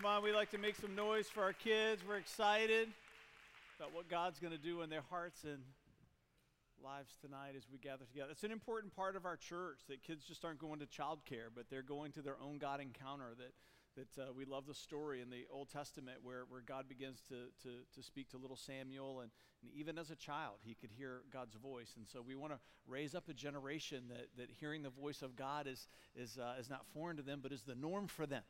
Come on, we like to make some noise for our kids. We're excited about what God's going to do in their hearts and lives tonight as we gather together. It's an important part of our church that kids just aren't going to childcare, but they're going to their own God encounter. That that uh, we love the story in the Old Testament where, where God begins to, to, to speak to little Samuel, and, and even as a child, he could hear God's voice. And so we want to raise up a generation that, that hearing the voice of God is, is, uh, is not foreign to them, but is the norm for them.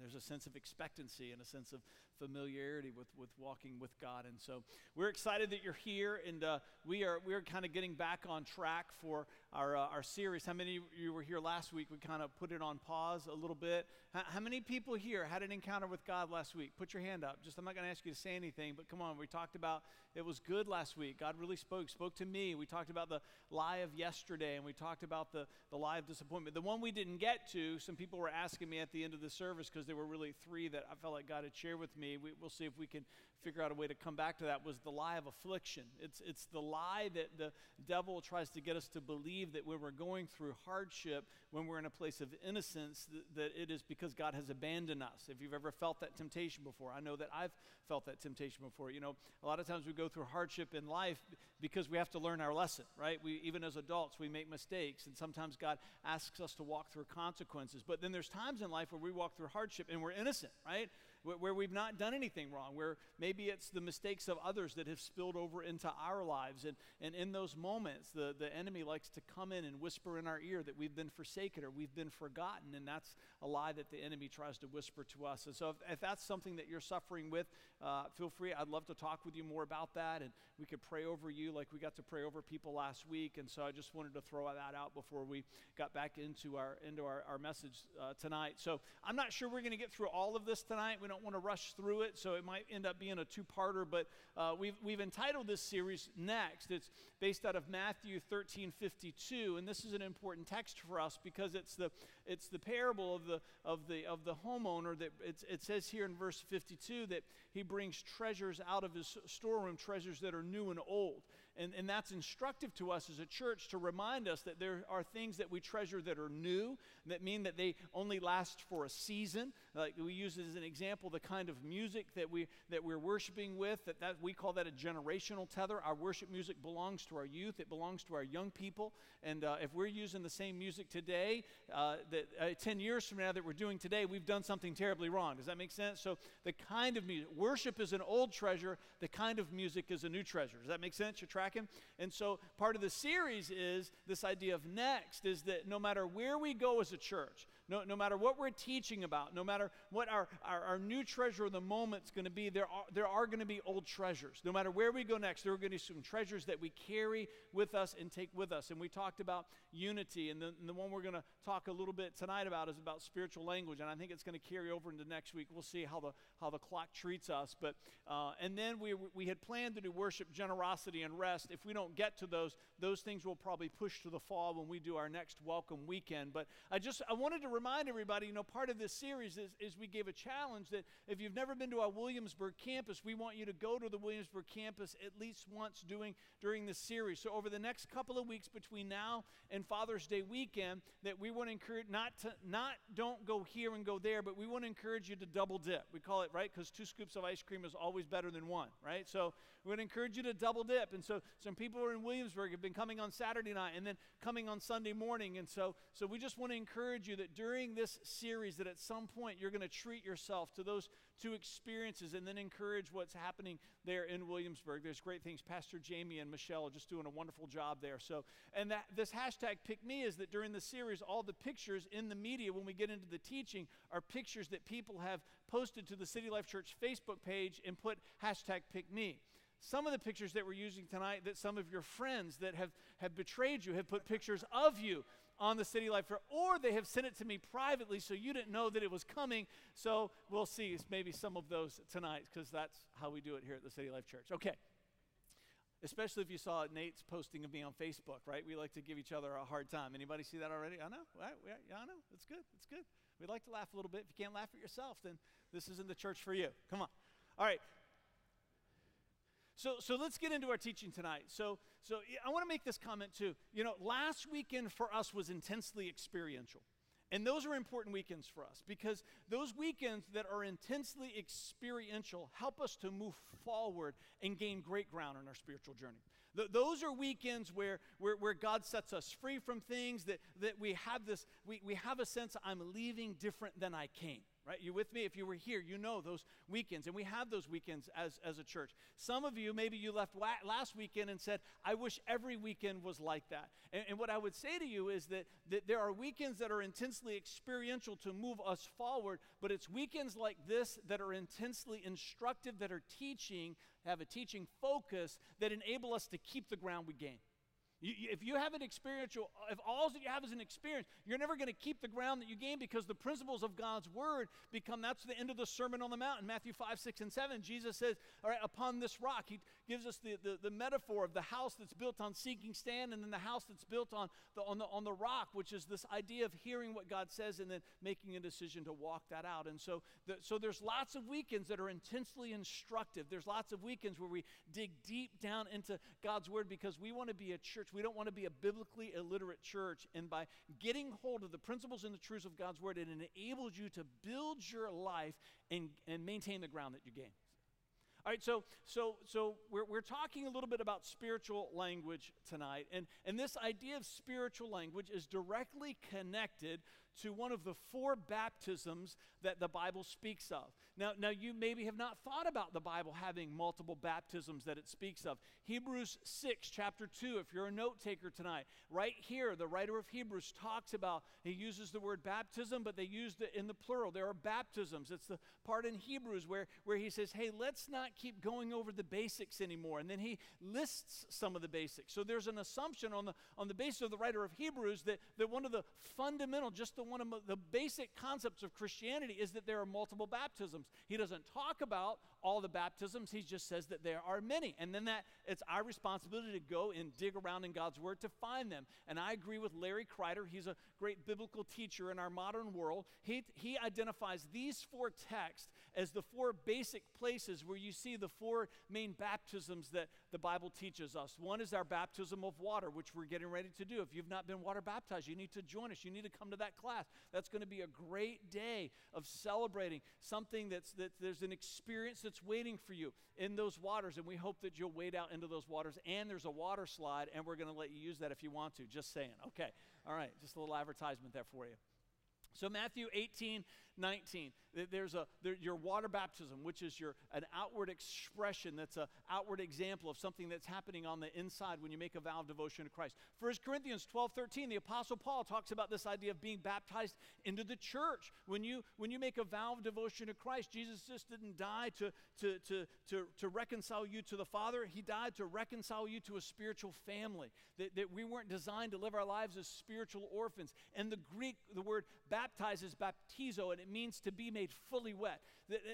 There's a sense of expectancy and a sense of familiarity with, with walking with God. And so we're excited that you're here, and uh, we are we are kind of getting back on track for our, uh, our series. How many of you were here last week? We kind of put it on pause a little bit. How, how many people here had an encounter with God last week? Put your hand up. Just I'm not going to ask you to say anything, but come on. We talked about it was good last week. God really spoke, spoke to me. We talked about the lie of yesterday, and we talked about the, the lie of disappointment. The one we didn't get to, some people were asking me at the end of the service because there were really three that I felt like God had shared with me. We, will see if we can figure out a way to come back to that. Was the lie of affliction? It's it's the lie that the devil tries to get us to believe that when we're going through hardship, when we're in a place of innocence, that, that it is because God has abandoned us. If you've ever felt that temptation before, I know that I've felt that temptation before. You know, a lot of times we go through hardship in life because we have to learn our lesson, right? We even as adults we make mistakes, and sometimes God asks us to walk through consequences. But then there's times in life where we walk through hardship and we're we're innocent, right? Where, where we've not done anything wrong, where maybe it's the mistakes of others that have spilled over into our lives. And, and in those moments, the, the enemy likes to come in and whisper in our ear that we've been forsaken or we've been forgotten. And that's a lie that the enemy tries to whisper to us. And so if, if that's something that you're suffering with, uh, feel free. I'd love to talk with you more about that. And we could pray over you like we got to pray over people last week. And so I just wanted to throw that out before we got back into our, into our, our message uh, tonight. So I'm not sure we're going to get through all of this tonight. We don't want to rush through it, so it might end up being a two parter. But uh, we've, we've entitled this series Next. It's based out of Matthew 13 52. And this is an important text for us because it's the, it's the parable of the, of the, of the homeowner that it says here in verse 52 that he brings treasures out of his storeroom, treasures that are new and old. And, and that's instructive to us as a church to remind us that there are things that we treasure that are new, that mean that they only last for a season. Like we use as an example the kind of music that, we, that we're worshiping with, that, that we call that a generational tether. Our worship music belongs to our youth, it belongs to our young people. And uh, if we're using the same music today, uh, that uh, 10 years from now that we're doing today, we've done something terribly wrong. Does that make sense? So the kind of music, worship is an old treasure, the kind of music is a new treasure. Does that make sense? You're tracking? And so part of the series is this idea of next is that no matter where we go as a church, no, no matter what we're teaching about, no matter what our, our, our new treasure of the moment is going to be, there are, there are going to be old treasures. No matter where we go next, there are going to be some treasures that we carry with us and take with us. And we talked about unity, and the, and the one we're going to talk a little bit tonight about is about spiritual language. And I think it's going to carry over into next week. We'll see how the, how the clock treats us. But, uh, and then we, we had planned to do worship, generosity, and rest. If we don't get to those, those things will probably push to the fall when we do our next welcome weekend. But I just, I wanted to remind everybody, you know, part of this series is, is we gave a challenge that if you've never been to our Williamsburg campus, we want you to go to the Williamsburg campus at least once doing, during this series. So over the next couple of weeks between now and Father's Day weekend, that we want to encourage, not to, not don't go here and go there, but we want to encourage you to double dip. We call it, right? Because two scoops of ice cream is always better than one, right? So we want to encourage you to double dip. And so some people are in Williamsburg have been coming on Saturday night and then coming on Sunday morning. And so, so we just want to encourage you that during this series that at some point you're going to treat yourself to those two experiences and then encourage what's happening there in Williamsburg. There's great things. Pastor Jamie and Michelle are just doing a wonderful job there. So, and that this hashtag pick me is that during the series, all the pictures in the media when we get into the teaching are pictures that people have posted to the City Life Church Facebook page and put hashtag pick me. Some of the pictures that we're using tonight, that some of your friends that have, have betrayed you have put pictures of you on the City Life Fair, or they have sent it to me privately so you didn't know that it was coming. So we'll see maybe some of those tonight because that's how we do it here at the City Life Church. Okay. Especially if you saw Nate's posting of me on Facebook, right? We like to give each other a hard time. Anybody see that already? I know. Right? Yeah, I know. It's good. It's good. We like to laugh a little bit. If you can't laugh at yourself, then this isn't the church for you. Come on. All right. So, so let's get into our teaching tonight. So, so I want to make this comment too. You know, last weekend for us was intensely experiential. And those are important weekends for us because those weekends that are intensely experiential help us to move forward and gain great ground on our spiritual journey. Th- those are weekends where, where, where God sets us free from things that, that we have this, we, we have a sense I'm leaving different than I came right? You with me? If you were here, you know those weekends. And we have those weekends as, as a church. Some of you, maybe you left last weekend and said, I wish every weekend was like that. And, and what I would say to you is that, that there are weekends that are intensely experiential to move us forward, but it's weekends like this that are intensely instructive, that are teaching, have a teaching focus that enable us to keep the ground we gain. You, if you have an experiential, if all that you have is an experience, you're never going to keep the ground that you gain because the principles of God's word become that's the end of the Sermon on the Mount in Matthew 5, 6, and 7. Jesus says, All right, upon this rock, he gives us the, the, the metaphor of the house that's built on seeking stand and then the house that's built on the, on, the, on the rock, which is this idea of hearing what God says and then making a decision to walk that out. And so, the, so there's lots of weekends that are intensely instructive. There's lots of weekends where we dig deep down into God's word because we want to be a church we don't want to be a biblically illiterate church. And by getting hold of the principles and the truths of God's word, it enables you to build your life and, and maintain the ground that you gain. All right, so so so we're, we're talking a little bit about spiritual language tonight, and, and this idea of spiritual language is directly connected to one of the four baptisms that the Bible speaks of. Now, now you maybe have not thought about the Bible having multiple baptisms that it speaks of. Hebrews 6, chapter 2, if you're a note taker tonight, right here, the writer of Hebrews talks about, he uses the word baptism, but they used it in the plural. There are baptisms. It's the part in Hebrews where, where he says, hey, let's not keep going over the basics anymore. And then he lists some of the basics. So there's an assumption on the, on the basis of the writer of Hebrews that, that one of the fundamental, just the one of the basic concepts of Christianity is that there are multiple baptisms. He doesn't talk about all the baptisms, he just says that there are many. And then that it's our responsibility to go and dig around in God's word to find them. And I agree with Larry Kreider, he's a great biblical teacher in our modern world. He, he identifies these four texts as the four basic places where you see the four main baptisms that the Bible teaches us. One is our baptism of water, which we're getting ready to do. If you've not been water baptized, you need to join us. You need to come to that class. That's going to be a great day of celebrating something that's that there's an experience that's waiting for you in those waters, and we hope that you'll wade out into those waters. And there's a water slide, and we're going to let you use that if you want to. Just saying. Okay. All right. Just a little advertisement there for you. So Matthew 18, 19. There's a there, your water baptism, which is your an outward expression. That's an outward example of something that's happening on the inside when you make a vow of devotion to Christ. 1 Corinthians 12, 13, the Apostle Paul talks about this idea of being baptized into the church. When you when you make a vow of devotion to Christ, Jesus just didn't die to, to, to, to, to reconcile you to the Father. He died to reconcile you to a spiritual family. That, that we weren't designed to live our lives as spiritual orphans. And the Greek, the word baptize is baptizo, and it means to be made fully wet.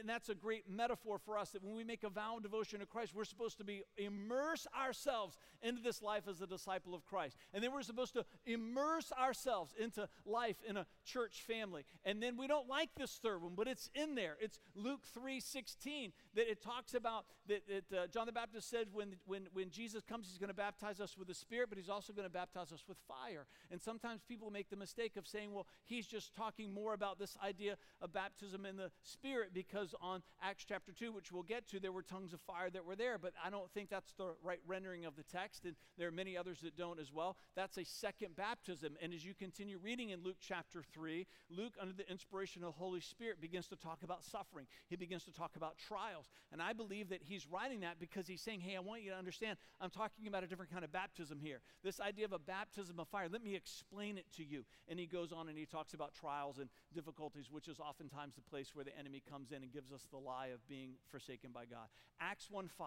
And that's a great metaphor for us that when we make a vow of devotion to Christ, we're supposed to be immerse ourselves into this life as a disciple of Christ. And then we're supposed to immerse ourselves into life in a church family. And then we don't like this third one, but it's in there. It's Luke 3:16 that it talks about that, that uh, John the Baptist said when, when, when Jesus comes, he's going to baptize us with the Spirit, but he's also going to baptize us with fire. And sometimes people make the mistake of saying, well, he's just talking more about this idea of baptism in the Spirit because on Acts chapter 2, which we'll get to, there were tongues of fire that were there. But I don't think that's the right rendering of the text, and there are many others that don't as well. That's a second baptism. And as you continue reading in Luke chapter 3, Luke, under the inspiration of the Holy Spirit, begins to talk about suffering. He begins to talk about trials. And I believe that he's writing that because he's saying, hey, I want you to understand, I'm talking about a different kind of baptism here. This idea of a baptism of fire, let me explain it to you. And he goes on and he talks about trials and difficulties, which is oftentimes the place where the enemy comes in and gives us the lie of being forsaken by God. Acts 1 5.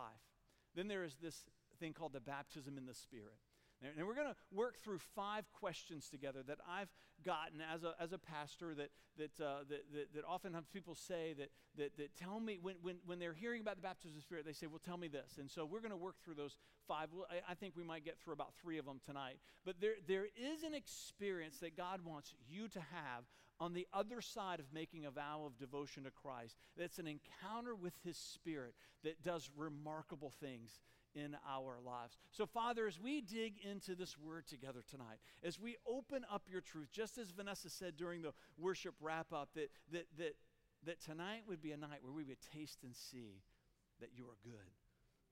Then there is this thing called the baptism in the Spirit. And we're going to work through five questions together that I've gotten as a, as a pastor that, that, uh, that, that, that, oftentimes people say that, that, that tell me, when, when, when they're hearing about the baptism of the Spirit, they say, well, tell me this. And so we're going to work through those five. I, I think we might get through about three of them tonight. But there, there is an experience that God wants you to have on the other side of making a vow of devotion to Christ. That's an encounter with His Spirit that does remarkable things in our lives. So, Father, as we dig into this word together tonight, as we open up your truth, just as Vanessa said during the worship wrap up, that, that, that, that tonight would be a night where we would taste and see that you are good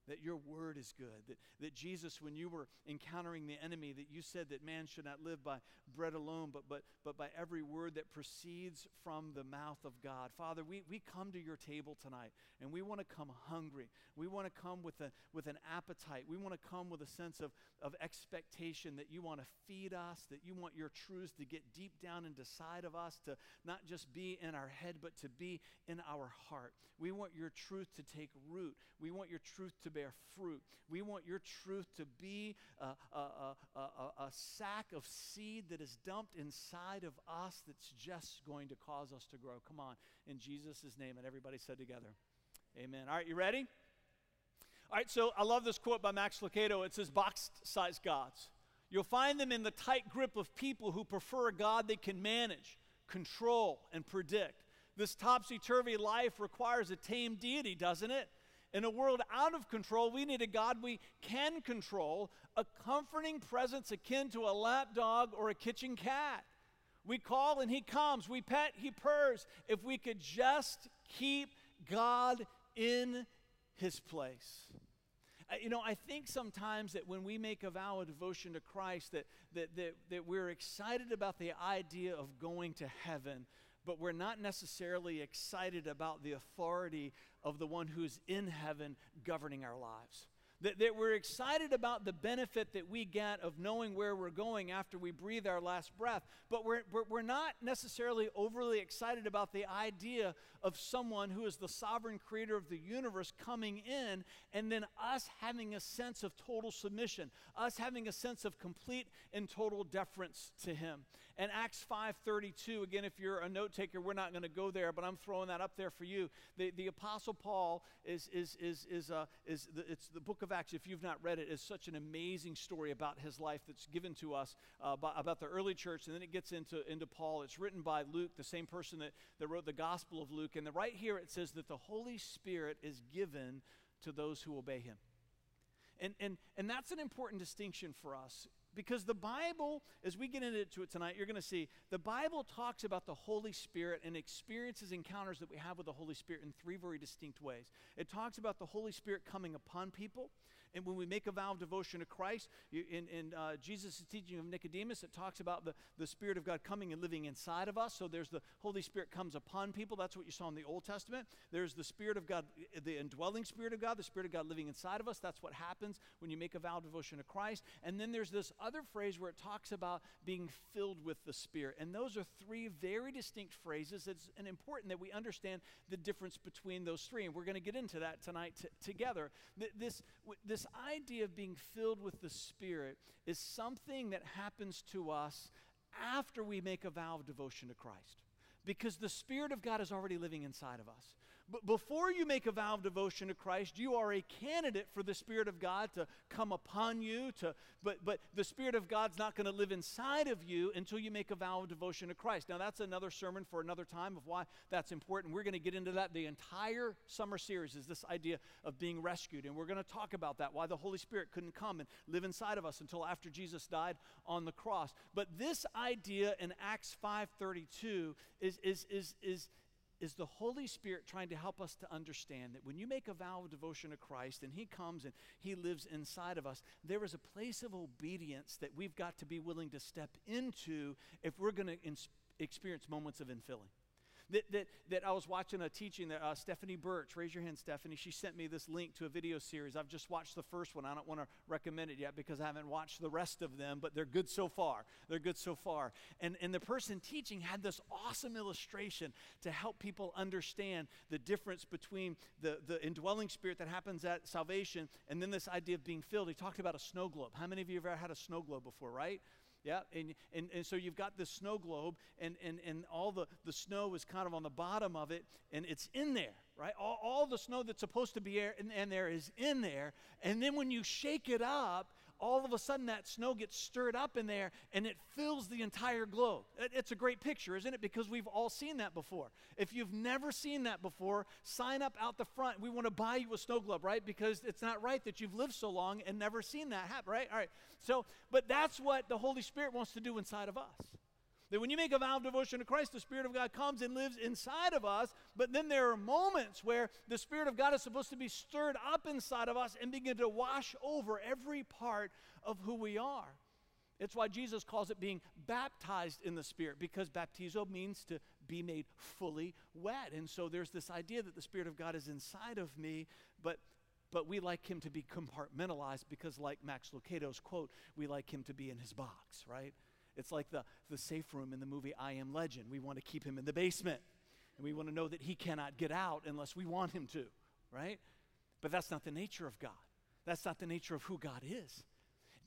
that your word is good. That, that Jesus, when you were encountering the enemy, that you said that man should not live by bread alone, but, but, but by every word that proceeds from the mouth of God. Father, we, we come to your table tonight, and we want to come hungry. We want to come with, a, with an appetite. We want to come with a sense of, of expectation that you want to feed us, that you want your truths to get deep down inside of us, to not just be in our head, but to be in our heart. We want your truth to take root. We want your truth to bear fruit. We want your truth to be a, a, a, a, sack of seed that is dumped inside of us that's just going to cause us to grow. Come on, in Jesus' name. And everybody said together, Amen. All right, you ready? All right, so I love this quote by Max Lucado. It says, Box sized gods. You'll find them in the tight grip of people who prefer a God they can manage, control, and predict. This topsy turvy life requires a tame deity, doesn't it? In a world out of control, we need a God we can control, a comforting presence akin to a lap dog or a kitchen cat. We call and he comes. We pet, he purrs. If we could just keep God in his place. Uh, you know, I think sometimes that when we make a vow of devotion to Christ, that, that, that, that we're excited about the idea of going to heaven, but we're not necessarily excited about the authority of the one who's in heaven governing our lives. That, that we're excited about the benefit that we get of knowing where we're going after we breathe our last breath, but we're, we're, we're not necessarily overly excited about the idea of someone who is the sovereign creator of the universe coming in and then us having a sense of total submission, us having a sense of complete and total deference to him. And Acts 5:32, again, if you're a note taker, we're not going to go there, but I'm throwing that up there for you. The, the Apostle Paul is is is is uh, is the, it's the book of Acts. If you've not read it, is such an amazing story about his life that's given to us uh, by, about the early church, and then it gets into into Paul. It's written by Luke, the same person that, that wrote the Gospel of Luke, and the, right here it says that the Holy Spirit is given to those who obey him. And, and, and that's an important distinction for us because the Bible, as we get into it tonight, you're going to see the Bible talks about the Holy Spirit and experiences, encounters that we have with the Holy Spirit in three very distinct ways. It talks about the Holy Spirit coming upon people. And when we make a vow of devotion to Christ, in, in uh, Jesus' teaching of Nicodemus, it talks about the, the Spirit of God coming and living inside of us. So there's the Holy Spirit comes upon people. That's what you saw in the Old Testament. There's the Spirit of God, the indwelling Spirit of God, the Spirit of God living inside of us. That's what happens when you make a vow of devotion to Christ. And then there's this other phrase where it talks about being filled with the Spirit. And those are three very distinct phrases. It's important that we understand the difference between those three. And we're going to get into that tonight t- together. This, this this idea of being filled with the Spirit is something that happens to us after we make a vow of devotion to Christ. Because the Spirit of God is already living inside of us. But before you make a vow of devotion to Christ, you are a candidate for the Spirit of God to come upon you. To, but, but the Spirit of God's not going to live inside of you until you make a vow of devotion to Christ. Now, that's another sermon for another time of why that's important. We're going to get into that. The entire summer series is this idea of being rescued. And we're going to talk about that, why the Holy Spirit couldn't come and live inside of us until after Jesus died on the cross. But this idea in Acts 5.32 is, is, is, is, is the Holy Spirit trying to help us to understand that when you make a vow of devotion to Christ and He comes and He lives inside of us, there is a place of obedience that we've got to be willing to step into if we're going to experience moments of infilling. That, that, that I was watching a teaching that uh, Stephanie Birch, raise your hand, Stephanie, she sent me this link to a video series. I've just watched the first one. I don't want to recommend it yet because I haven't watched the rest of them, but they're good so far. They're good so far. And, and the person teaching had this awesome illustration to help people understand the difference between the, the indwelling spirit that happens at salvation and then this idea of being filled. He talked about a snow globe. How many of you have ever had a snow globe before, right? Yeah, and, and, and so you've got this snow globe, and, and, and all the, the snow is kind of on the bottom of it, and it's in there, right? All, all the snow that's supposed to be in, in there is in there. And then when you shake it up, all of a sudden that snow gets stirred up in there and it fills the entire globe. It's a great picture, isn't it? Because we've all seen that before. If you've never seen that before, sign up out the front. We want to buy you a snow globe, right? Because it's not right that you've lived so long and never seen that happen, right? All right. So, but that's what the Holy Spirit wants to do inside of us. That when you make a vow of devotion to Christ, the Spirit of God comes and lives inside of us. But then there are moments where the Spirit of God is supposed to be stirred up inside of us and begin to wash over every part of who we are. It's why Jesus calls it being baptized in the Spirit, because baptizo means to be made fully wet. And so there's this idea that the Spirit of God is inside of me, but but we like him to be compartmentalized because, like Max Lucado's quote, we like him to be in his box, right? It's like the, the safe room in the movie I Am Legend. We want to keep him in the basement. And we want to know that he cannot get out unless we want him to, right? But that's not the nature of God. That's not the nature of who God is.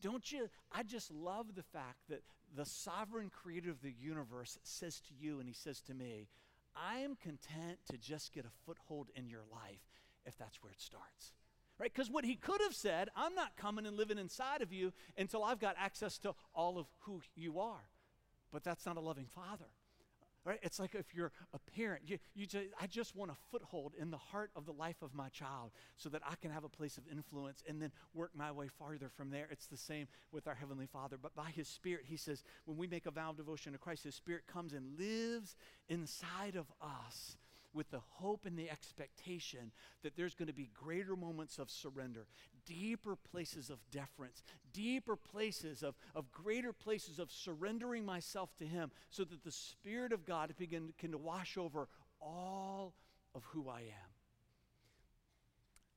Don't you? I just love the fact that the sovereign creator of the universe says to you, and he says to me, I am content to just get a foothold in your life if that's where it starts right? Because what he could have said, I'm not coming and living inside of you until I've got access to all of who you are. But that's not a loving father. Right? It's like if you're a parent, you, you just, I just want a foothold in the heart of the life of my child so that I can have a place of influence and then work my way farther from there. It's the same with our Heavenly Father. But by His Spirit, He says, when we make a vow of devotion to Christ, His Spirit comes and lives inside of us with the hope and the expectation that there's going to be greater moments of surrender, deeper places of deference, deeper places of, of greater places of surrendering myself to Him so that the Spirit of God begin, can wash over all of who I am.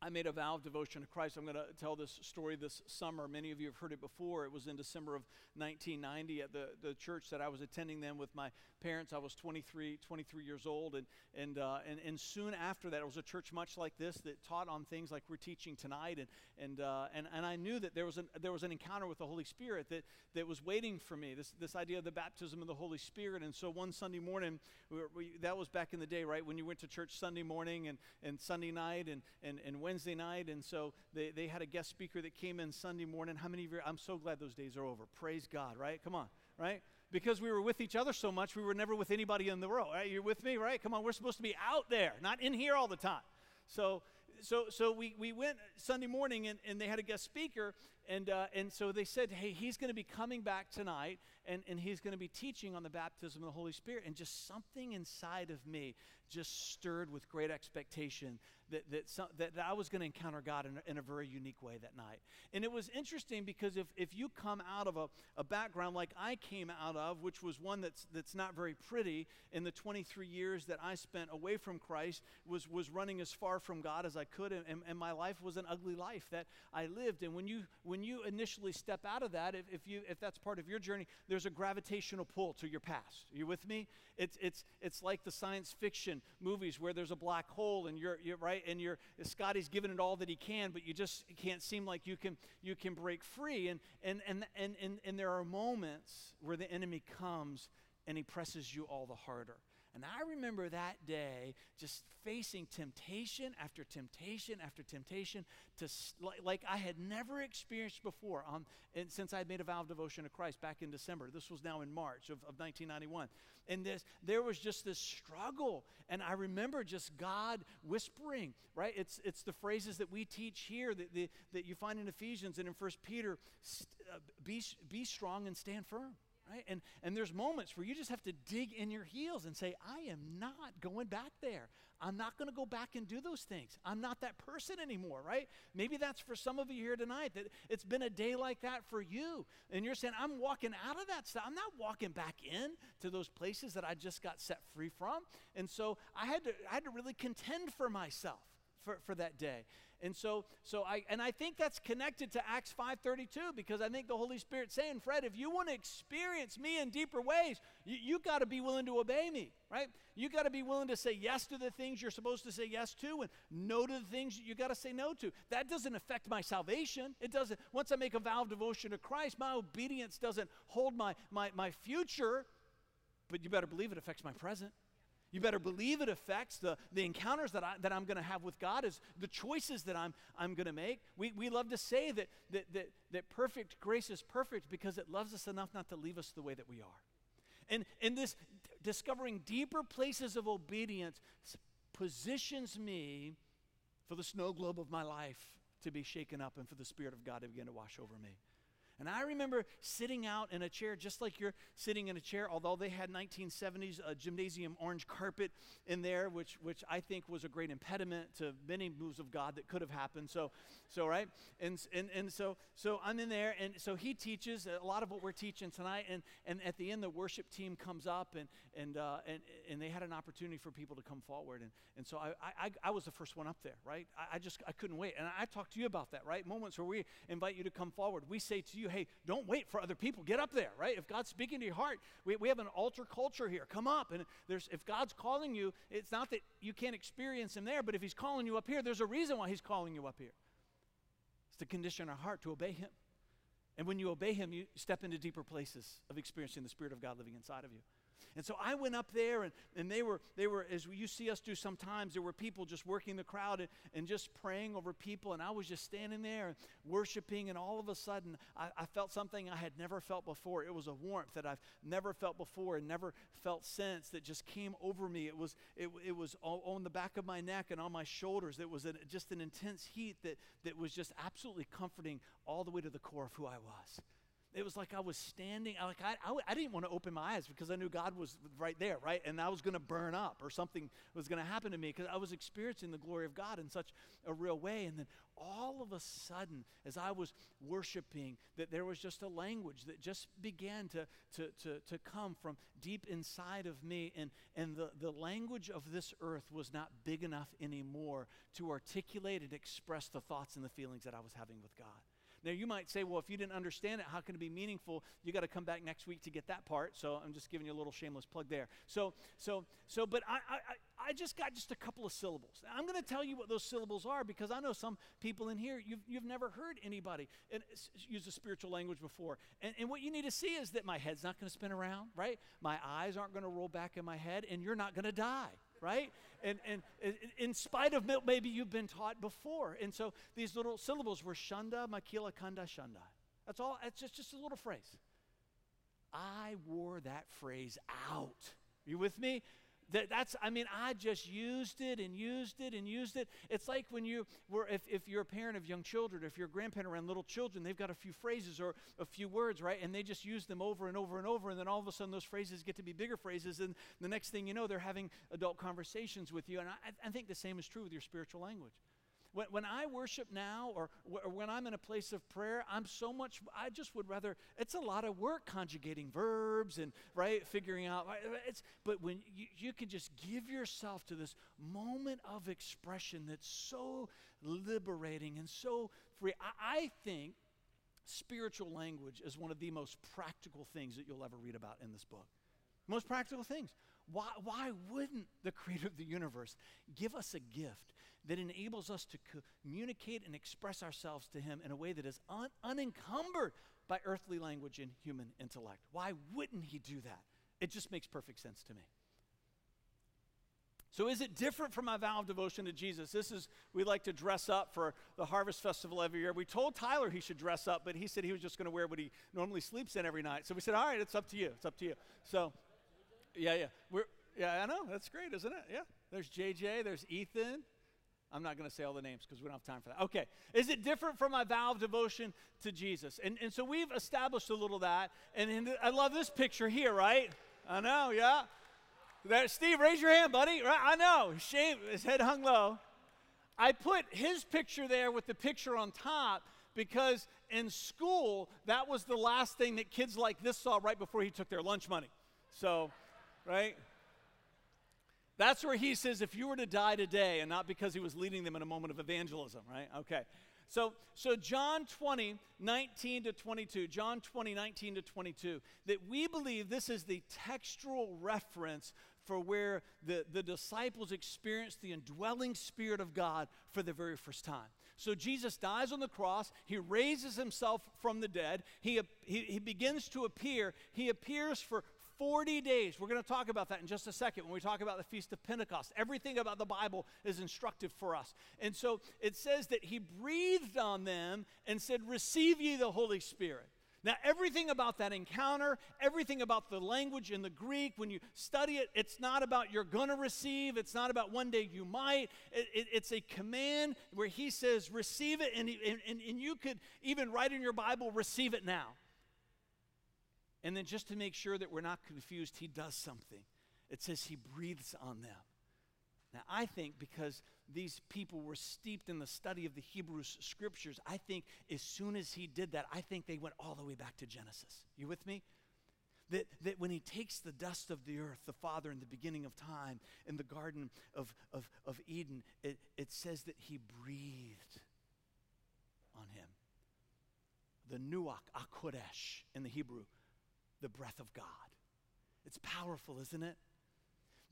I made a vow of devotion to Christ. I'm going to tell this story this summer. Many of you have heard it before. It was in December of 1990 at the, the church that I was attending then with my parents. I was 23, 23 years old. And, and, uh, and, and soon after that, it was a church much like this that taught on things like we're teaching tonight. And, and, uh, and, and I knew that there was, an, there was an encounter with the Holy Spirit that, that was waiting for me, this, this idea of the baptism of the Holy Spirit. And so one Sunday morning, we were, we, that was back in the day, right? When you went to church Sunday morning and, and Sunday night and, and, and Wednesday night. And so they, they had a guest speaker that came in Sunday morning. How many of you, I'm so glad those days are over. Praise God, right? Come on, right? because we were with each other so much, we were never with anybody in the world. Right? You're with me, right? Come on, we're supposed to be out there, not in here all the time. So, so, so we, we went Sunday morning and, and they had a guest speaker, and, uh, and so they said, hey, he's going to be coming back tonight, and, and he's going to be teaching on the baptism of the Holy Spirit. And just something inside of me just stirred with great expectation that, that, some, that, that I was going to encounter God in a, in a, very unique way that night. And it was interesting because if, if you come out of a, a background like I came out of, which was one that's, that's not very pretty, in the 23 years that I spent away from Christ, was, was running as far from God as I could, and, and, and my life was an ugly life that I lived. And when you, when you initially step out of that, if, if, you, if that's part of your journey, there's a gravitational pull to your past. Are you with me? It's, it's, it's like the science fiction movies where there's a black hole and you're, you're right and you're Scotty's given it all that he can, but you just can't seem like you can you can break free. And and and and and, and there are moments where the enemy comes and he presses you all the harder. And I remember that day just facing temptation after temptation after temptation to like, I had never experienced before um, and since I had made a vow of devotion to Christ back in December. This was now in March of, of 1991. And this, there was just this struggle. And I remember just God whispering, right? It's, it's the phrases that we teach here that, the, that you find in Ephesians and in First Peter uh, be, be strong and stand firm right? And, and there's moments where you just have to dig in your heels and say, I am not going back there. I'm not going to go back and do those things. I'm not that person anymore, right? Maybe that's for some of you here tonight that it's been a day like that for you. And you're saying, I'm walking out of that stuff. I'm not walking back in to those places that I just got set free from. And so I had to, I had to really contend for myself for, for that day. And so, so I and I think that's connected to Acts 5:32 because I think the Holy Spirit's saying, Fred, if you want to experience me in deeper ways, you, you got to be willing to obey me, right? You got to be willing to say yes to the things you're supposed to say yes to and no to the things you got to say no to. That doesn't affect my salvation. It doesn't. Once I make a vow of devotion to Christ, my obedience doesn't hold my my my future, but you better believe it affects my present. You better believe it affects the, the encounters that, I, that I'm going to have with God, is the choices that I'm, I'm going to make. We, we love to say that, that, that, that perfect grace is perfect because it loves us enough not to leave us the way that we are. And, and this discovering deeper places of obedience positions me for the snow globe of my life to be shaken up and for the Spirit of God to begin to wash over me. And I remember sitting out in a chair just like you're sitting in a chair, although they had 1970s uh, gymnasium orange carpet in there, which, which I think was a great impediment to many moves of God that could have happened. So, so right? And, and, and so, so I'm in there, and so he teaches a lot of what we're teaching tonight. And, and at the end, the worship team comes up, and, and, uh, and, and they had an opportunity for people to come forward. And, and so I, I, I was the first one up there, right? I, I just I couldn't wait. And I talked to you about that, right? Moments where we invite you to come forward. We say to you, you, hey, don't wait for other people. Get up there, right? If God's speaking to your heart, we, we have an altar culture here. Come up. And there's if God's calling you, it's not that you can't experience Him there, but if He's calling you up here, there's a reason why He's calling you up here. It's to condition our heart to obey Him. And when you obey Him, you step into deeper places of experiencing the Spirit of God living inside of you. And so I went up there, and, and they were, they were, as you see us do sometimes, there were people just working the crowd and, and just praying over people. And I was just standing there worshiping, and all of a sudden, I, I felt something I had never felt before. It was a warmth that I've never felt before and never felt since that just came over me. It was, it, it was on the back of my neck and on my shoulders. It was an, just an intense heat that, that was just absolutely comforting all the way to the core of who I was it was like I was standing, like I, I, I, didn't want to open my eyes because I knew God was right there, right? And I was going to burn up or something was going to happen to me because I was experiencing the glory of God in such a real way. And then all of a sudden, as I was worshiping, that there was just a language that just began to, to, to, to come from deep inside of me. And, and the, the language of this earth was not big enough anymore to articulate and express the thoughts and the feelings that I was having with God. Now, you might say, well, if you didn't understand it, how can it be meaningful? You got to come back next week to get that part. So I'm just giving you a little shameless plug there. So, so, so, but I, I, I just got just a couple of syllables. I'm going to tell you what those syllables are because I know some people in here, you've, you've never heard anybody use a spiritual language before. And, and what you need to see is that my head's not going to spin around, right? My eyes aren't going to roll back in my head, and you're not going to die right? And, and, and in spite of maybe you've been taught before. And so these little syllables were shanda, makila, kanda, shanda. That's all, it's just, just a little phrase. I wore that phrase out. Are you with me? That, that's, I mean, I just used it and used it and used it. It's like when you were, if, if you're a parent of young children, if you're a grandparent around little children, they've got a few phrases or a few words, right? And they just use them over and over and over. And then all of a sudden, those phrases get to be bigger phrases. And the next thing you know, they're having adult conversations with you. And I, I think the same is true with your spiritual language. When, when I worship now or, or when I'm in a place of prayer, I'm so much, I just would rather, it's a lot of work conjugating verbs and, right, figuring out, it's, but when you, you can just give yourself to this moment of expression that's so liberating and so free. I, I think spiritual language is one of the most practical things that you'll ever read about in this book. Most practical things. Why, why wouldn't the creator of the universe give us a gift that enables us to communicate and express ourselves to Him in a way that is un- unencumbered by earthly language and human intellect. Why wouldn't He do that? It just makes perfect sense to me. So, is it different from my vow of devotion to Jesus? This is, we like to dress up for the Harvest Festival every year. We told Tyler he should dress up, but he said he was just going to wear what he normally sleeps in every night. So we said, all right, it's up to you. It's up to you. So, yeah, yeah. We're, yeah, I know. That's great, isn't it? Yeah. There's JJ, there's Ethan, I'm not going to say all the names because we don't have time for that. Okay. Is it different from my vow of devotion to Jesus? And, and so we've established a little that. And, I love this picture here, right? I know, yeah. There, Steve, raise your hand, buddy. Right, I know. Shame, his head hung low. I put his picture there with the picture on top because in school, that was the last thing that kids like this saw right before he took their lunch money. So, right? That's where he says, if you were to die today, and not because he was leading them in a moment of evangelism, right? Okay. So, so John 20, 19 to 22, John 20, 19 to 22, that we believe this is the textual reference for where the, the disciples experienced the indwelling Spirit of God for the very first time. So Jesus dies on the cross. He raises himself from the dead. He, he, he begins to appear. He appears for 40 days. We're going to talk about that in just a second when we talk about the Feast of Pentecost. Everything about the Bible is instructive for us. And so it says that he breathed on them and said, Receive ye the Holy Spirit. Now, everything about that encounter, everything about the language in the Greek, when you study it, it's not about you're going to receive. It's not about one day you might. It, it, it's a command where he says, receive it. And, and, and you could even write in your Bible, receive it now. And then just to make sure that we're not confused, he does something. It says he breathes on them. Now, I think because these people were steeped in the study of the Hebrew scriptures, I think as soon as he did that, I think they went all the way back to Genesis. You with me? That, that when he takes the dust of the earth, the Father in the beginning of time, in the Garden of, of, of Eden, it, it says that he breathed on him. The Nuach Akodesh in the Hebrew, the breath of God. It's powerful, isn't it?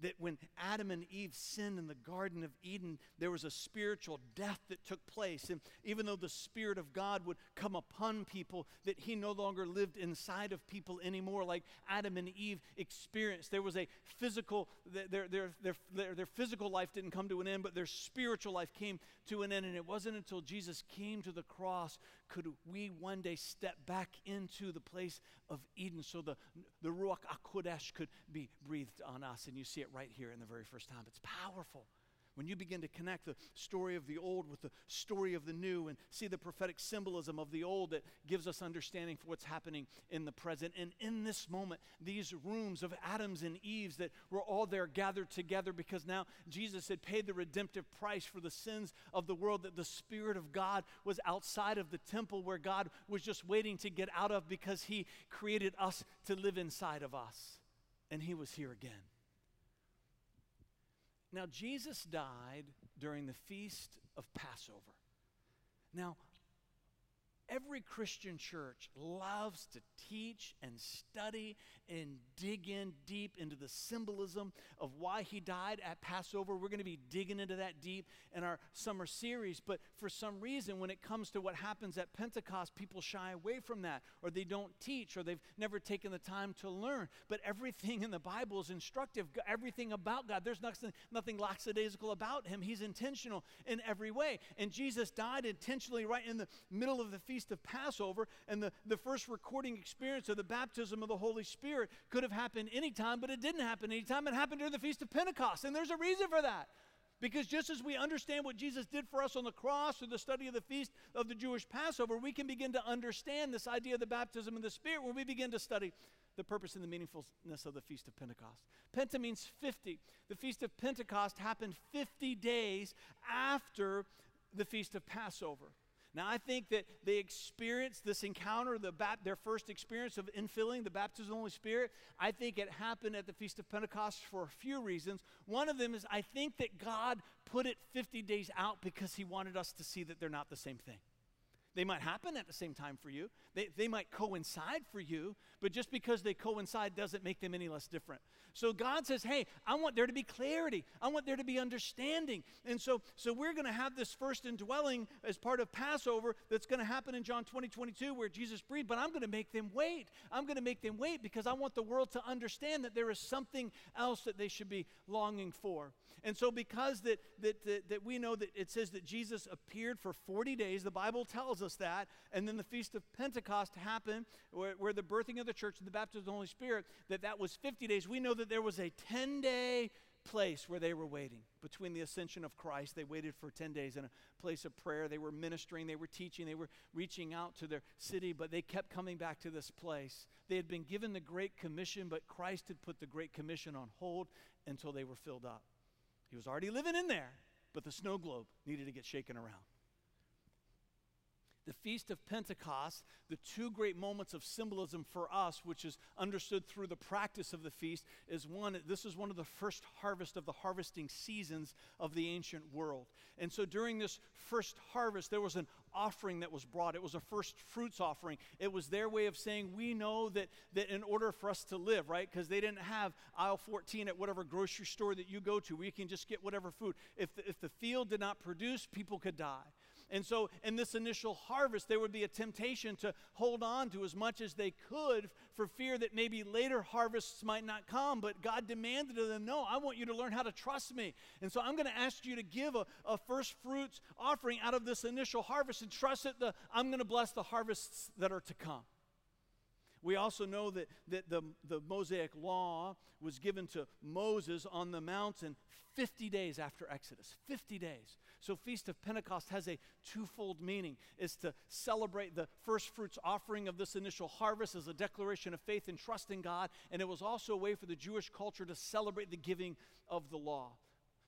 that when Adam and Eve sinned in the Garden of Eden, there was a spiritual death that took place. And even though the Spirit of God would come upon people, that He no longer lived inside of people anymore, like Adam and Eve experienced. There was a physical, their, their, their, their, physical life didn't come to an end, but their spiritual life came to an end. And it wasn't until Jesus came to the cross could we one day step back into the place of Eden so the, the Ruach HaKodesh could be breathed on us. And you see it right here in the very first time. It's powerful. When you begin to connect the story of the old with the story of the new and see the prophetic symbolism of the old that gives us understanding for what's happening in the present. And in this moment, these rooms of Adams and Eves that were all there gathered together because now Jesus had paid the redemptive price for the sins of the world, that the Spirit of God was outside of the temple where God was just waiting to get out of because He created us to live inside of us. And He was here again. Now, Jesus died during the feast of Passover. Now, every Christian church loves to teach and study and dig in deep into the symbolism of why he died at Passover. We're going to be digging into that deep in our summer series. But for some reason, when it comes to what happens at Pentecost, people shy away from that, or they don't teach, or they've never taken the time to learn. But everything in the Bible is instructive, everything about God. There's nothing, nothing lackadaisical about him. He's intentional in every way. And Jesus died intentionally right in the middle of the Feast of Passover, and the, the first recording experience of the baptism of the Holy Spirit could have happened anytime, but it didn't happen anytime. It happened during the Feast of Pentecost. And there's a reason for that. Because just as we understand what Jesus did for us on the cross through the study of the feast of the Jewish Passover, we can begin to understand this idea of the baptism of the Spirit when we begin to study the purpose and the meaningfulness of the Feast of Pentecost. Penta means 50. The Feast of Pentecost happened 50 days after the Feast of Passover. Now, I think that they experienced this encounter, the bap- their first experience of infilling the baptism of the Holy Spirit. I think it happened at the Feast of Pentecost for a few reasons. One of them is I think that God put it 50 days out because he wanted us to see that they're not the same thing. They might happen at the same time for you. They, they might coincide for you, but just because they coincide doesn't make them any less different. So God says, hey, I want there to be clarity. I want there to be understanding. And so, so we're going to have this first indwelling as part of Passover that's going to happen in John 20, 22, where Jesus breathed, but I'm going to make them wait. I'm going to make them wait because I want the world to understand that there is something else that they should be longing for. And so because that, that, that, that we know that it says that Jesus appeared for 40 days, the Bible tells us that, and then the Feast of Pentecost happened, where, where the birthing of the church and the baptism of the Holy Spirit, that that was 50 days. We know that there was a 10 day place where they were waiting between the ascension of Christ. They waited for 10 days in a place of prayer. They were ministering, they were teaching, they were reaching out to their city, but they kept coming back to this place. They had been given the Great Commission, but Christ had put the Great Commission on hold until they were filled up. He was already living in there, but the snow globe needed to get shaken around the Feast of Pentecost, the two great moments of symbolism for us, which is understood through the practice of the feast, is one, this is one of the first harvest of the harvesting seasons of the ancient world. And so during this first harvest, there was an offering that was brought. It was a first fruits offering. It was their way of saying, we know that, that in order for us to live, right? Because they didn't have aisle 14 at whatever grocery store that you go to where you can just get whatever food. If the, if the field did not produce, people could die. And so, in this initial harvest, there would be a temptation to hold on to as much as they could for fear that maybe later harvests might not come. But God demanded of them, No, I want you to learn how to trust me. And so, I'm going to ask you to give a, a first fruits offering out of this initial harvest and trust that the, I'm going to bless the harvests that are to come. We also know that, that the, the Mosaic law was given to Moses on the mountain 50 days after Exodus. 50 days. So, Feast of Pentecost has a twofold meaning is to celebrate the first fruits offering of this initial harvest as a declaration of faith and trust in God. And it was also a way for the Jewish culture to celebrate the giving of the law.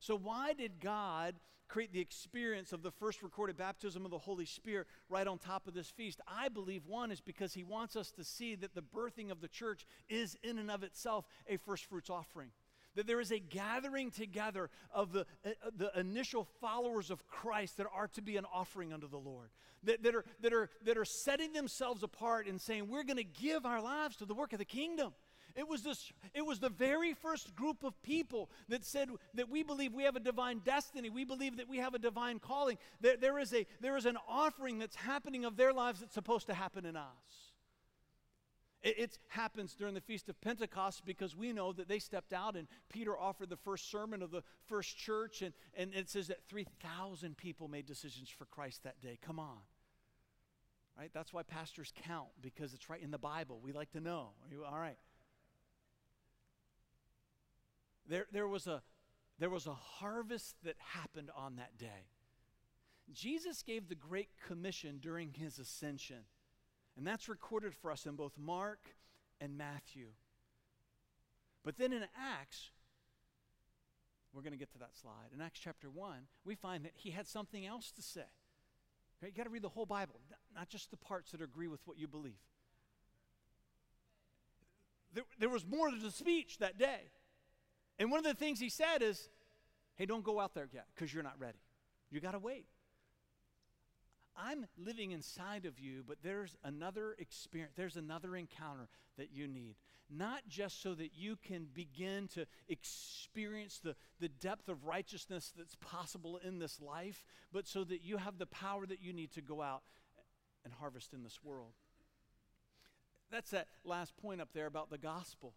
So, why did God create the experience of the first recorded baptism of the Holy Spirit right on top of this feast? I believe one is because He wants us to see that the birthing of the church is, in and of itself, a first fruits offering that there is a gathering together of the, uh, the initial followers of Christ that are to be an offering unto the Lord, that, that, are, that, are, that are setting themselves apart and saying, We're going to give our lives to the work of the kingdom. It was, this, it was the very first group of people that said that we believe we have a divine destiny. We believe that we have a divine calling. There, there, is, a, there is an offering that's happening of their lives that's supposed to happen in us. It, it happens during the Feast of Pentecost because we know that they stepped out and Peter offered the first sermon of the first church, and, and it says that 3,000 people made decisions for Christ that day. Come on. Right? That's why pastors count because it's right in the Bible. We like to know. You, all right. There, there, was a, there was a harvest that happened on that day. Jesus gave the Great Commission during his ascension. And that's recorded for us in both Mark and Matthew. But then in Acts, we're going to get to that slide. In Acts chapter 1, we find that he had something else to say. Okay, you got to read the whole Bible, not just the parts that agree with what you believe. There, there was more to the speech that day. And one of the things he said is, hey, don't go out there yet because you're not ready. You got to wait. I'm living inside of you, but there's another experience, there's another encounter that you need. Not just so that you can begin to experience the, the depth of righteousness that's possible in this life, but so that you have the power that you need to go out and harvest in this world. That's that last point up there about the gospel.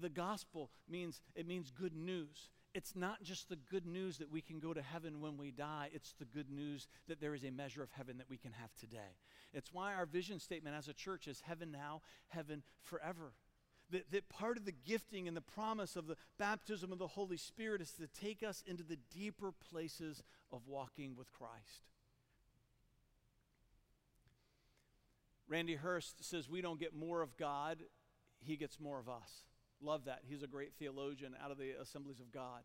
The gospel means it means good news it's not just the good news that we can go to heaven when we die, it's the good news that there is a measure of heaven that we can have today. It's why our vision statement as a church is heaven now, heaven forever. That, that part of the gifting and the promise of the baptism of the Holy Spirit is to take us into the deeper places of walking with Christ. Randy Hurst says, We don't get more of God, He gets more of us. Love that. He's a great theologian out of the assemblies of God.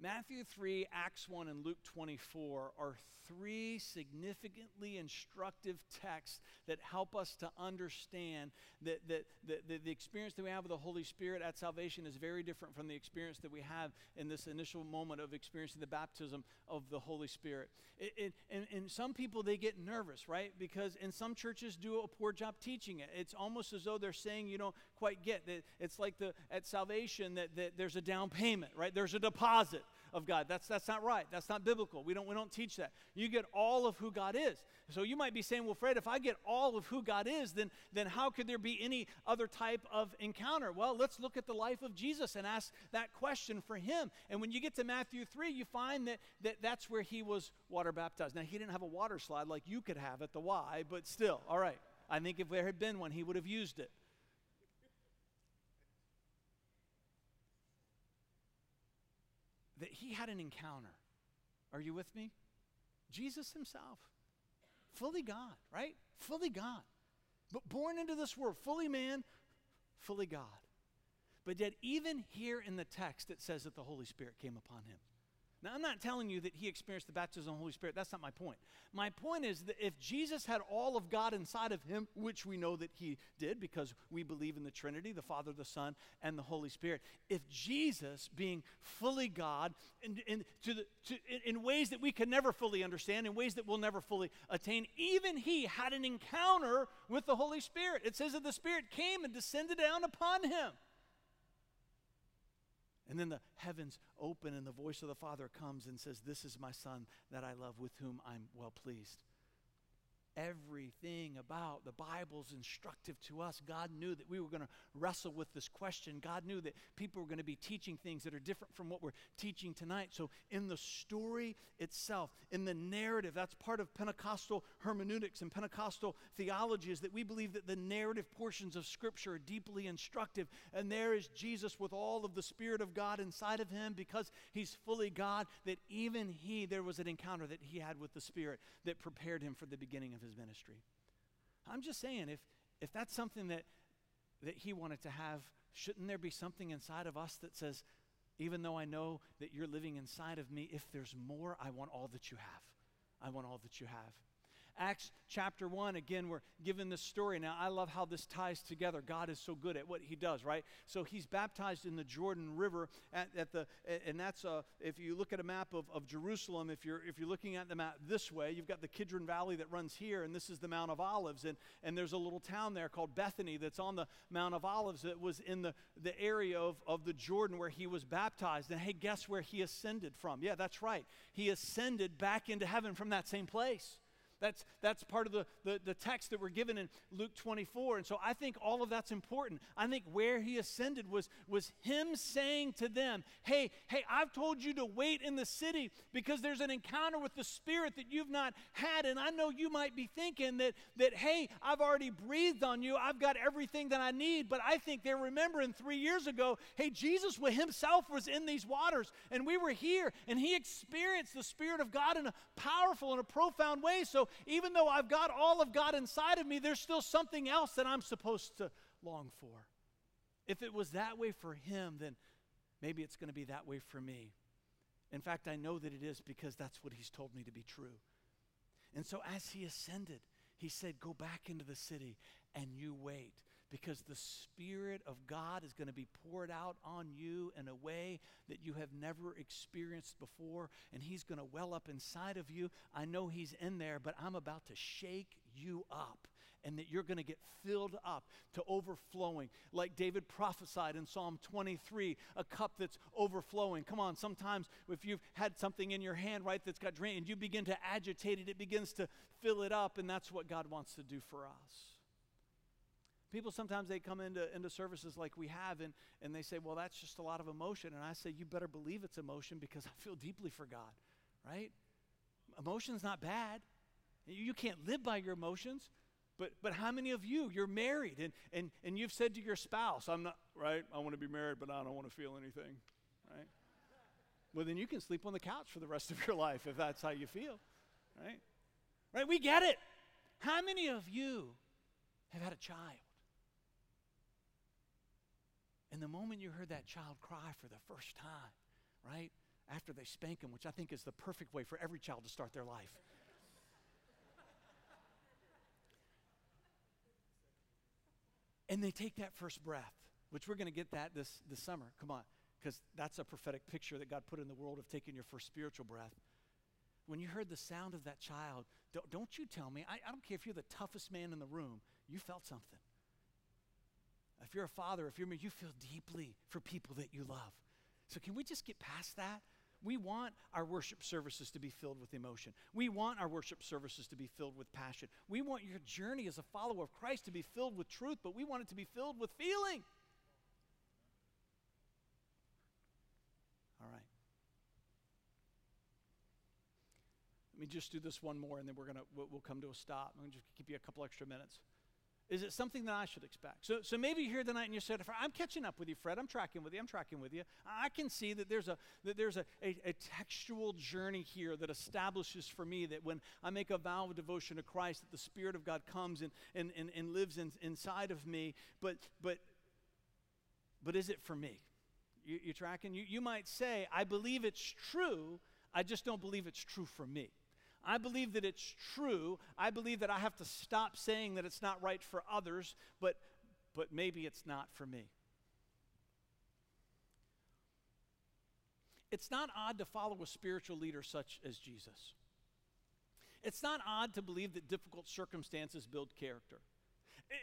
Matthew 3, Acts 1, and Luke 24 are three significantly instructive texts that help us to understand that, that, that, that, the experience that we have with the Holy Spirit at salvation is very different from the experience that we have in this initial moment of experiencing the baptism of the Holy Spirit. It, it, and, and some people, they get nervous, right? Because, and some churches do a poor job teaching it. It's almost as though they're saying you don't quite get that. It's like the, at salvation that, that there's a down payment, right? There's a deposit of God. That's, that's not right. That's not biblical. We don't, we don't teach that. You get all of who God is. So you might be saying, well, Fred, if I get all of who God is, then, then how could there be any other type of encounter? Well, let's look at the life of Jesus and ask that question for him. And when you get to Matthew 3, you find that, that that's where he was water baptized. Now, he didn't have a water slide like you could have at the Y, but still, all right. I think if there had been one, he would have used it. That he had an encounter. Are you with me? Jesus himself, fully God, right? Fully God. But born into this world, fully man, fully God. But yet, even here in the text, it says that the Holy Spirit came upon him. Now, I'm not telling you that he experienced the baptism of the Holy Spirit. That's not my point. My point is that if Jesus had all of God inside of him, which we know that he did because we believe in the Trinity, the Father, the Son, and the Holy Spirit, if Jesus, being fully God, in, in, to the, to, in, ways that we can never fully understand, in ways that we'll never fully attain, even he had an encounter with the Holy Spirit. It says that the Spirit came and descended down upon him. And then the heavens open, and the voice of the Father comes and says, This is my Son that I love, with whom I'm well pleased everything about the Bible's instructive to us. God knew that we were going to wrestle with this question. God knew that people were going to be teaching things that are different from what we're teaching tonight. So, in the story itself, in the narrative, that's part of Pentecostal hermeneutics and Pentecostal theology, is that we believe that the narrative portions of Scripture are deeply instructive. And there is Jesus with all of the Spirit of God inside of him because he's fully God, that even he, there was an encounter that he had with the Spirit that prepared him for the beginning of his his ministry. I'm just saying, if, if that's something that, that he wanted to have, shouldn't there be something inside of us that says, even though I know that you're living inside of me, if there's more, I want all that you have. I want all that you have. Acts chapter 1, again, we're given this story. Now, I love how this ties together. God is so good at what he does, right? So he's baptized in the Jordan River at, at the, and that's, uh, if you look at a map of, of Jerusalem, if you're, if you're looking at the map this way, you've got the Kidron Valley that runs here, and this is the Mount of Olives. And, and there's a little town there called Bethany that's on the Mount of Olives that was in the, the area of, of the Jordan where he was baptized. And hey, guess where he ascended from? Yeah, that's right. He ascended back into heaven from that same place. That's, that's part of the, the, the, text that we're given in Luke 24. And so I think all of that's important. I think where he ascended was, was him saying to them, Hey, hey, I've told you to wait in the city because there's an encounter with the Spirit that you've not had. And I know you might be thinking that, that hey, I've already breathed on you. I've got everything that I need. But I think they're remembering three years ago, hey, Jesus himself was in these waters and we were here and he experienced the Spirit of God in a powerful and a profound way. So even though I've got all of God inside of me, there's still something else that I'm supposed to long for. If it was that way for him, then maybe it's going to be that way for me. In fact, I know that it is because that's what he's told me to be true. And so as he ascended, he said, Go back into the city and you wait because the Spirit of God is going to be poured out on you in a way that you have never experienced before, and He's going to well up inside of you. I know He's in there, but I'm about to shake you up. And that you're going to get filled up to overflowing, like David prophesied in Psalm 23, a cup that's overflowing. Come on, sometimes if you've had something in your hand, right, that's got drained, and you begin to agitate it, it begins to fill it up, and that's what God wants to do for us. People sometimes they come into, into services like we have and, and they say, well, that's just a lot of emotion. And I say, you better believe it's emotion because I feel deeply for God, right? Emotion's not bad. You can't live by your emotions. But, but how many of you, you're married and, and, and you've said to your spouse, I'm not, right? I want to be married, but I don't want to feel anything, right? Well, then you can sleep on the couch for the rest of your life if that's how you feel, right? Right? We get it. How many of you have had a child? And the moment you heard that child cry for the first time, right, after they spank him, which I think is the perfect way for every child to start their life. and they take that first breath, which we're going to get that this, this summer. Come on, because that's a prophetic picture that God put in the world of taking your first spiritual breath. When you heard the sound of that child, don't, don't you tell me, I, I don't care if you're the toughest man in the room, you felt something. If you're a father, if you're you feel deeply for people that you love. So can we just get past that? We want our worship services to be filled with emotion. We want our worship services to be filled with passion. We want your journey as a follower of Christ to be filled with truth, but we want it to be filled with feeling. All right. Let me just do this one more and then we're to we'll, we'll come to a stop. I'm to just keep you a couple extra minutes. Is it something that I should expect? So, so maybe you're here tonight and you said, I'm catching up with you, Fred. I'm tracking with you. I'm tracking with you. I can see that there's a, that there's a, a, a textual journey here that establishes for me that when I make a vow of devotion to Christ, that the Spirit of God comes and, and, and, and lives in, inside of me. But, but, but is it for me? You, you tracking? You, you might say, I believe it's true. I just don't believe it's true for me. I believe that it's true. I believe that I have to stop saying that it's not right for others, but, but maybe it's not for me. It's not odd to follow a spiritual leader such as Jesus. It's not odd to believe that difficult circumstances build character.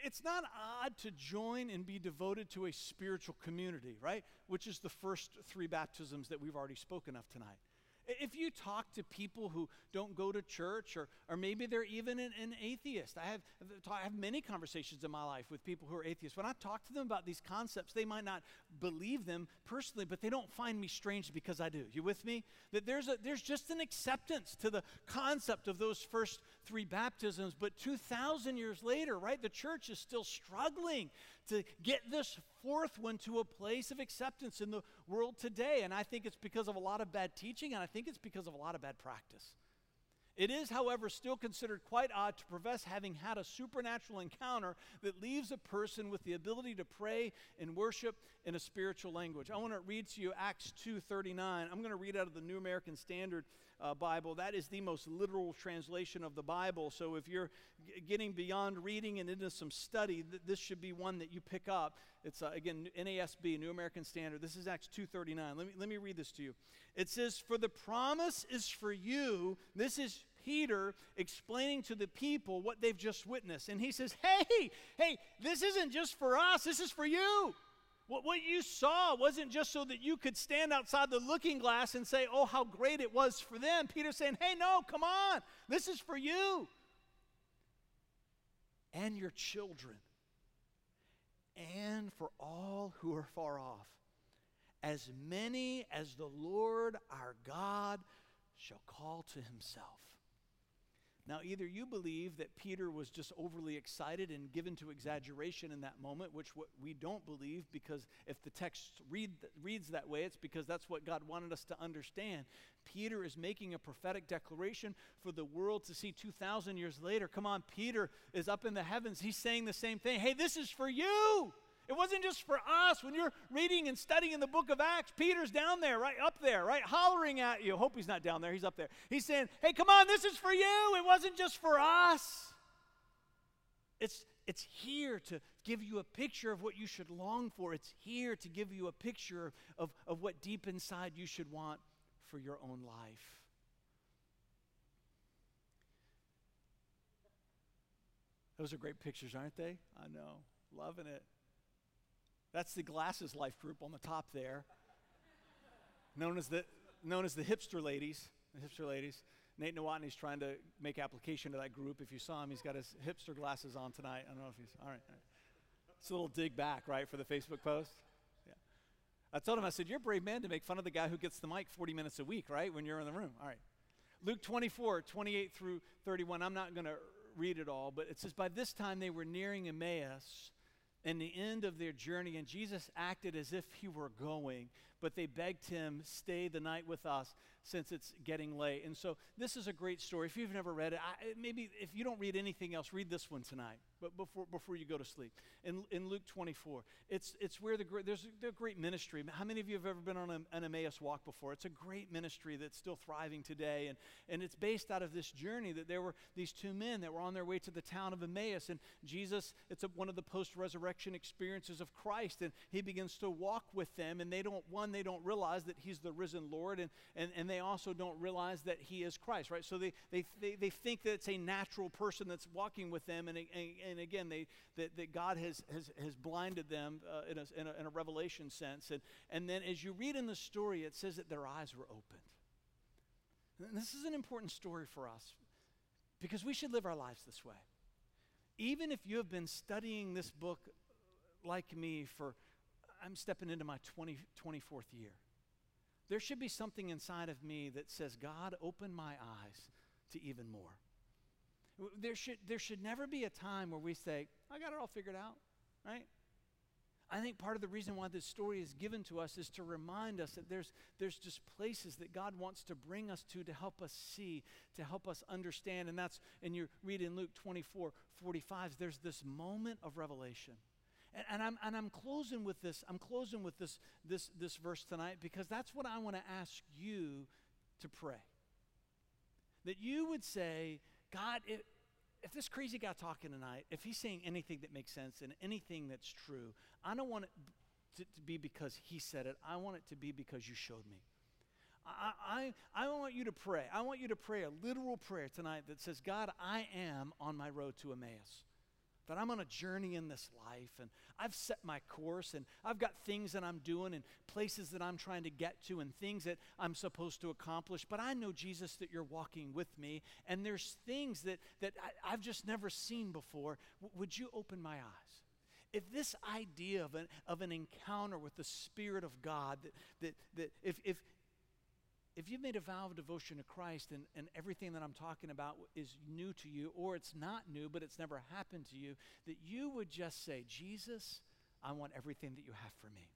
It's not odd to join and be devoted to a spiritual community, right? Which is the first three baptisms that we've already spoken of tonight. If you talk to people who don't go to church, or, or maybe they're even an, an atheist, I have, I have many conversations in my life with people who are atheists. When I talk to them about these concepts, they might not believe them personally, but they don't find me strange because I do. You with me? That there's, a, there's just an acceptance to the concept of those first three baptisms, but 2,000 years later, right, the church is still struggling to get this fourth one to a place of acceptance in the world today. And I think it's because of a lot of bad teaching, and I think it's because of a lot of bad practice. It is, however, still considered quite odd to profess having had a supernatural encounter that leaves a person with the ability to pray and worship in a spiritual language. I want to read to you Acts 2:39. I'm going to read out of the New American Standard uh, Bible. That is the most literal translation of the Bible. So if you're g- getting beyond reading and into some study, th- this should be one that you pick up. It's uh, again NASB, New American Standard. This is Acts 2:39. Let me let me read this to you. It says, "For the promise is for you." This is Peter explaining to the people what they've just witnessed. And he says, Hey, hey, this isn't just for us, this is for you. What, what you saw wasn't just so that you could stand outside the looking glass and say, Oh, how great it was for them. Peter's saying, Hey, no, come on, this is for you and your children and for all who are far off, as many as the Lord our God shall call to himself. Now, either you believe that Peter was just overly excited and given to exaggeration in that moment, which we don't believe because if the text read, reads that way, it's because that's what God wanted us to understand. Peter is making a prophetic declaration for the world to see 2,000 years later. Come on, Peter is up in the heavens. He's saying the same thing. Hey, this is for you. It wasn't just for us. When you're reading and studying the book of Acts, Peter's down there, right up there, right, hollering at you. Hope he's not down there. He's up there. He's saying, Hey, come on, this is for you. It wasn't just for us. It's, it's here to give you a picture of what you should long for. It's here to give you a picture of, of what deep inside you should want for your own life. Those are great pictures, aren't they? I know. Loving it. That's the Glasses Life group on the top there, known as the, known as the hipster ladies. The hipster ladies. Nate Nowotny's trying to make application to that group. If you saw him, he's got his hipster glasses on tonight. I don't know if he's, all right. All right. It's a little dig back, right, for the Facebook post? Yeah. I told him, I said, you're a brave man to make fun of the guy who gets the mic 40 minutes a week, right, when you're in the room. All right. Luke 24, 28 through 31. I'm not going to read it all, but it says, By this time they were nearing Emmaus and the end of their journey, and Jesus acted as if he were going, but they begged him, Stay the night with us since it's getting late. And so this is a great story. If you've never read it, I, maybe if you don't read anything else, read this one tonight. But before, before you go to sleep, in, in Luke 24, it's, it's where the there's a, great ministry. How many of you have ever been on a, an Emmaus walk before? It's a great ministry that's still thriving today, and, and it's based out of this journey that there were these two men that were on their way to the town of Emmaus, and Jesus. It's a, one of the post-resurrection experiences of Christ, and he begins to walk with them, and they don't one they don't realize that he's the risen Lord, and and, and they also don't realize that he is Christ, right? So they, they, they, they think that it's a natural person that's walking with them. And, and, and again, they, that, that God has, has, has blinded them uh, in, a, in, a, in a revelation sense. And, and then as you read in the story, it says that their eyes were opened. And this is an important story for us because we should live our lives this way. Even if you have been studying this book like me for, I'm stepping into my 20, 24th year there should be something inside of me that says, God, open my eyes to even more. There should, there should never be a time where we say, I got it all figured out, right? I think part of the reason why this story is given to us is to remind us that there's, there's just places that God wants to bring us to to help us see, to help us understand. And that's, and you read in Luke 24 45, there's this moment of revelation and, and, I'm, and I'm closing with this, I'm closing with this, this, this verse tonight because that's what I want to ask you to pray. That you would say, God, if, if this crazy guy talking tonight, if he's saying anything that makes sense and anything that's true, I don't want it to, to be because he said it. I want it to be because you showed me. I, I, I want you to pray. I want you to pray a literal prayer tonight that says, God, I am on my road to Emmaus. That I'm on a journey in this life and I've set my course and I've got things that I'm doing and places that I'm trying to get to and things that I'm supposed to accomplish. But I know, Jesus, that you're walking with me and there's things that, that I, have just never seen before. W- would you open my eyes? If this idea of an, of an encounter with the Spirit of God, that, that, that if, if, if you've made a vow of devotion to Christ and, and everything that I'm talking about is new to you, or it's not new, but it's never happened to you, that you would just say, Jesus, I want everything that you have for me.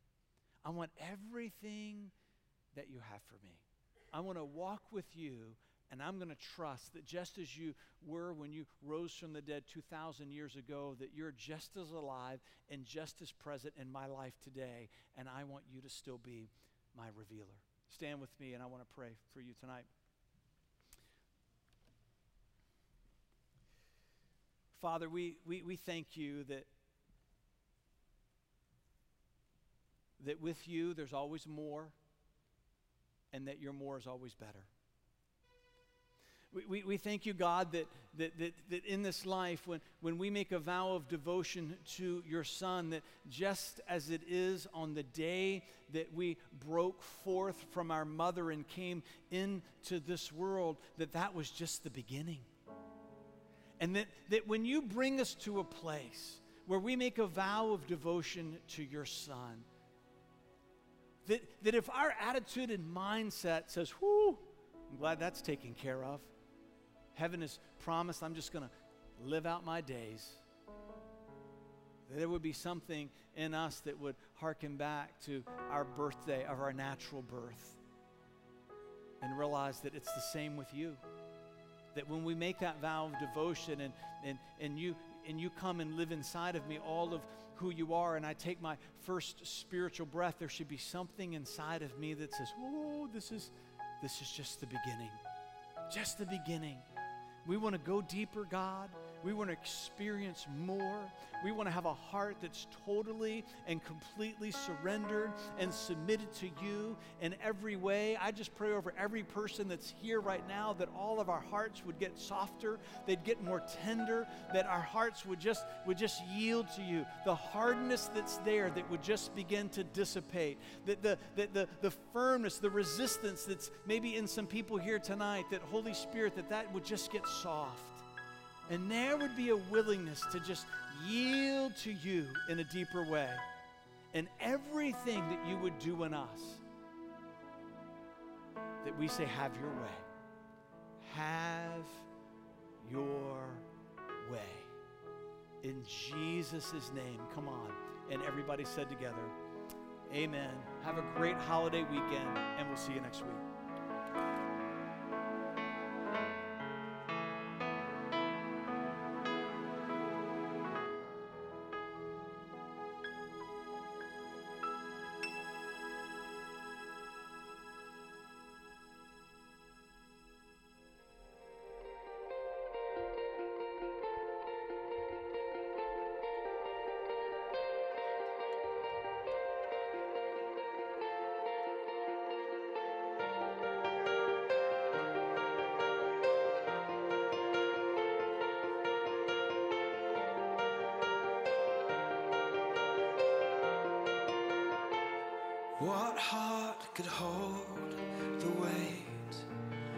I want everything that you have for me. I want to walk with you, and I'm going to trust that just as you were when you rose from the dead 2,000 years ago, that you're just as alive and just as present in my life today, and I want you to still be my revealer. Stand with me, and I want to pray for you tonight. Father, we, we, we thank you that, that with you there's always more, and that your more is always better. We, we, we thank you, God, that, that, that, that in this life, when, when we make a vow of devotion to your Son, that just as it is on the day that we broke forth from our mother and came into this world, that that was just the beginning. And that, that when you bring us to a place where we make a vow of devotion to your Son, that, that if our attitude and mindset says, whoo, I'm glad that's taken care of, Heaven has promised I'm just going to live out my days. There would be something in us that would hearken back to our birthday of our natural birth and realize that it's the same with you. That when we make that vow of devotion and, and, and, you, and you come and live inside of me, all of who you are, and I take my first spiritual breath, there should be something inside of me that says, Oh, this is, this is just the beginning. Just the beginning. We want to go deeper, God. We want to experience more. We want to have a heart that's totally and completely surrendered and submitted to you in every way. I just pray over every person that's here right now that all of our hearts would get softer, they'd get more tender, that our hearts would just would just yield to you. The hardness that's there that would just begin to dissipate. That the, the, the, the firmness, the resistance that's maybe in some people here tonight, that Holy Spirit, that that would just get soft. And there would be a willingness to just yield to you in a deeper way. And everything that you would do in us, that we say, Have your way. Have your way. In Jesus' name, come on. And everybody said together, Amen. Have a great holiday weekend, and we'll see you next week.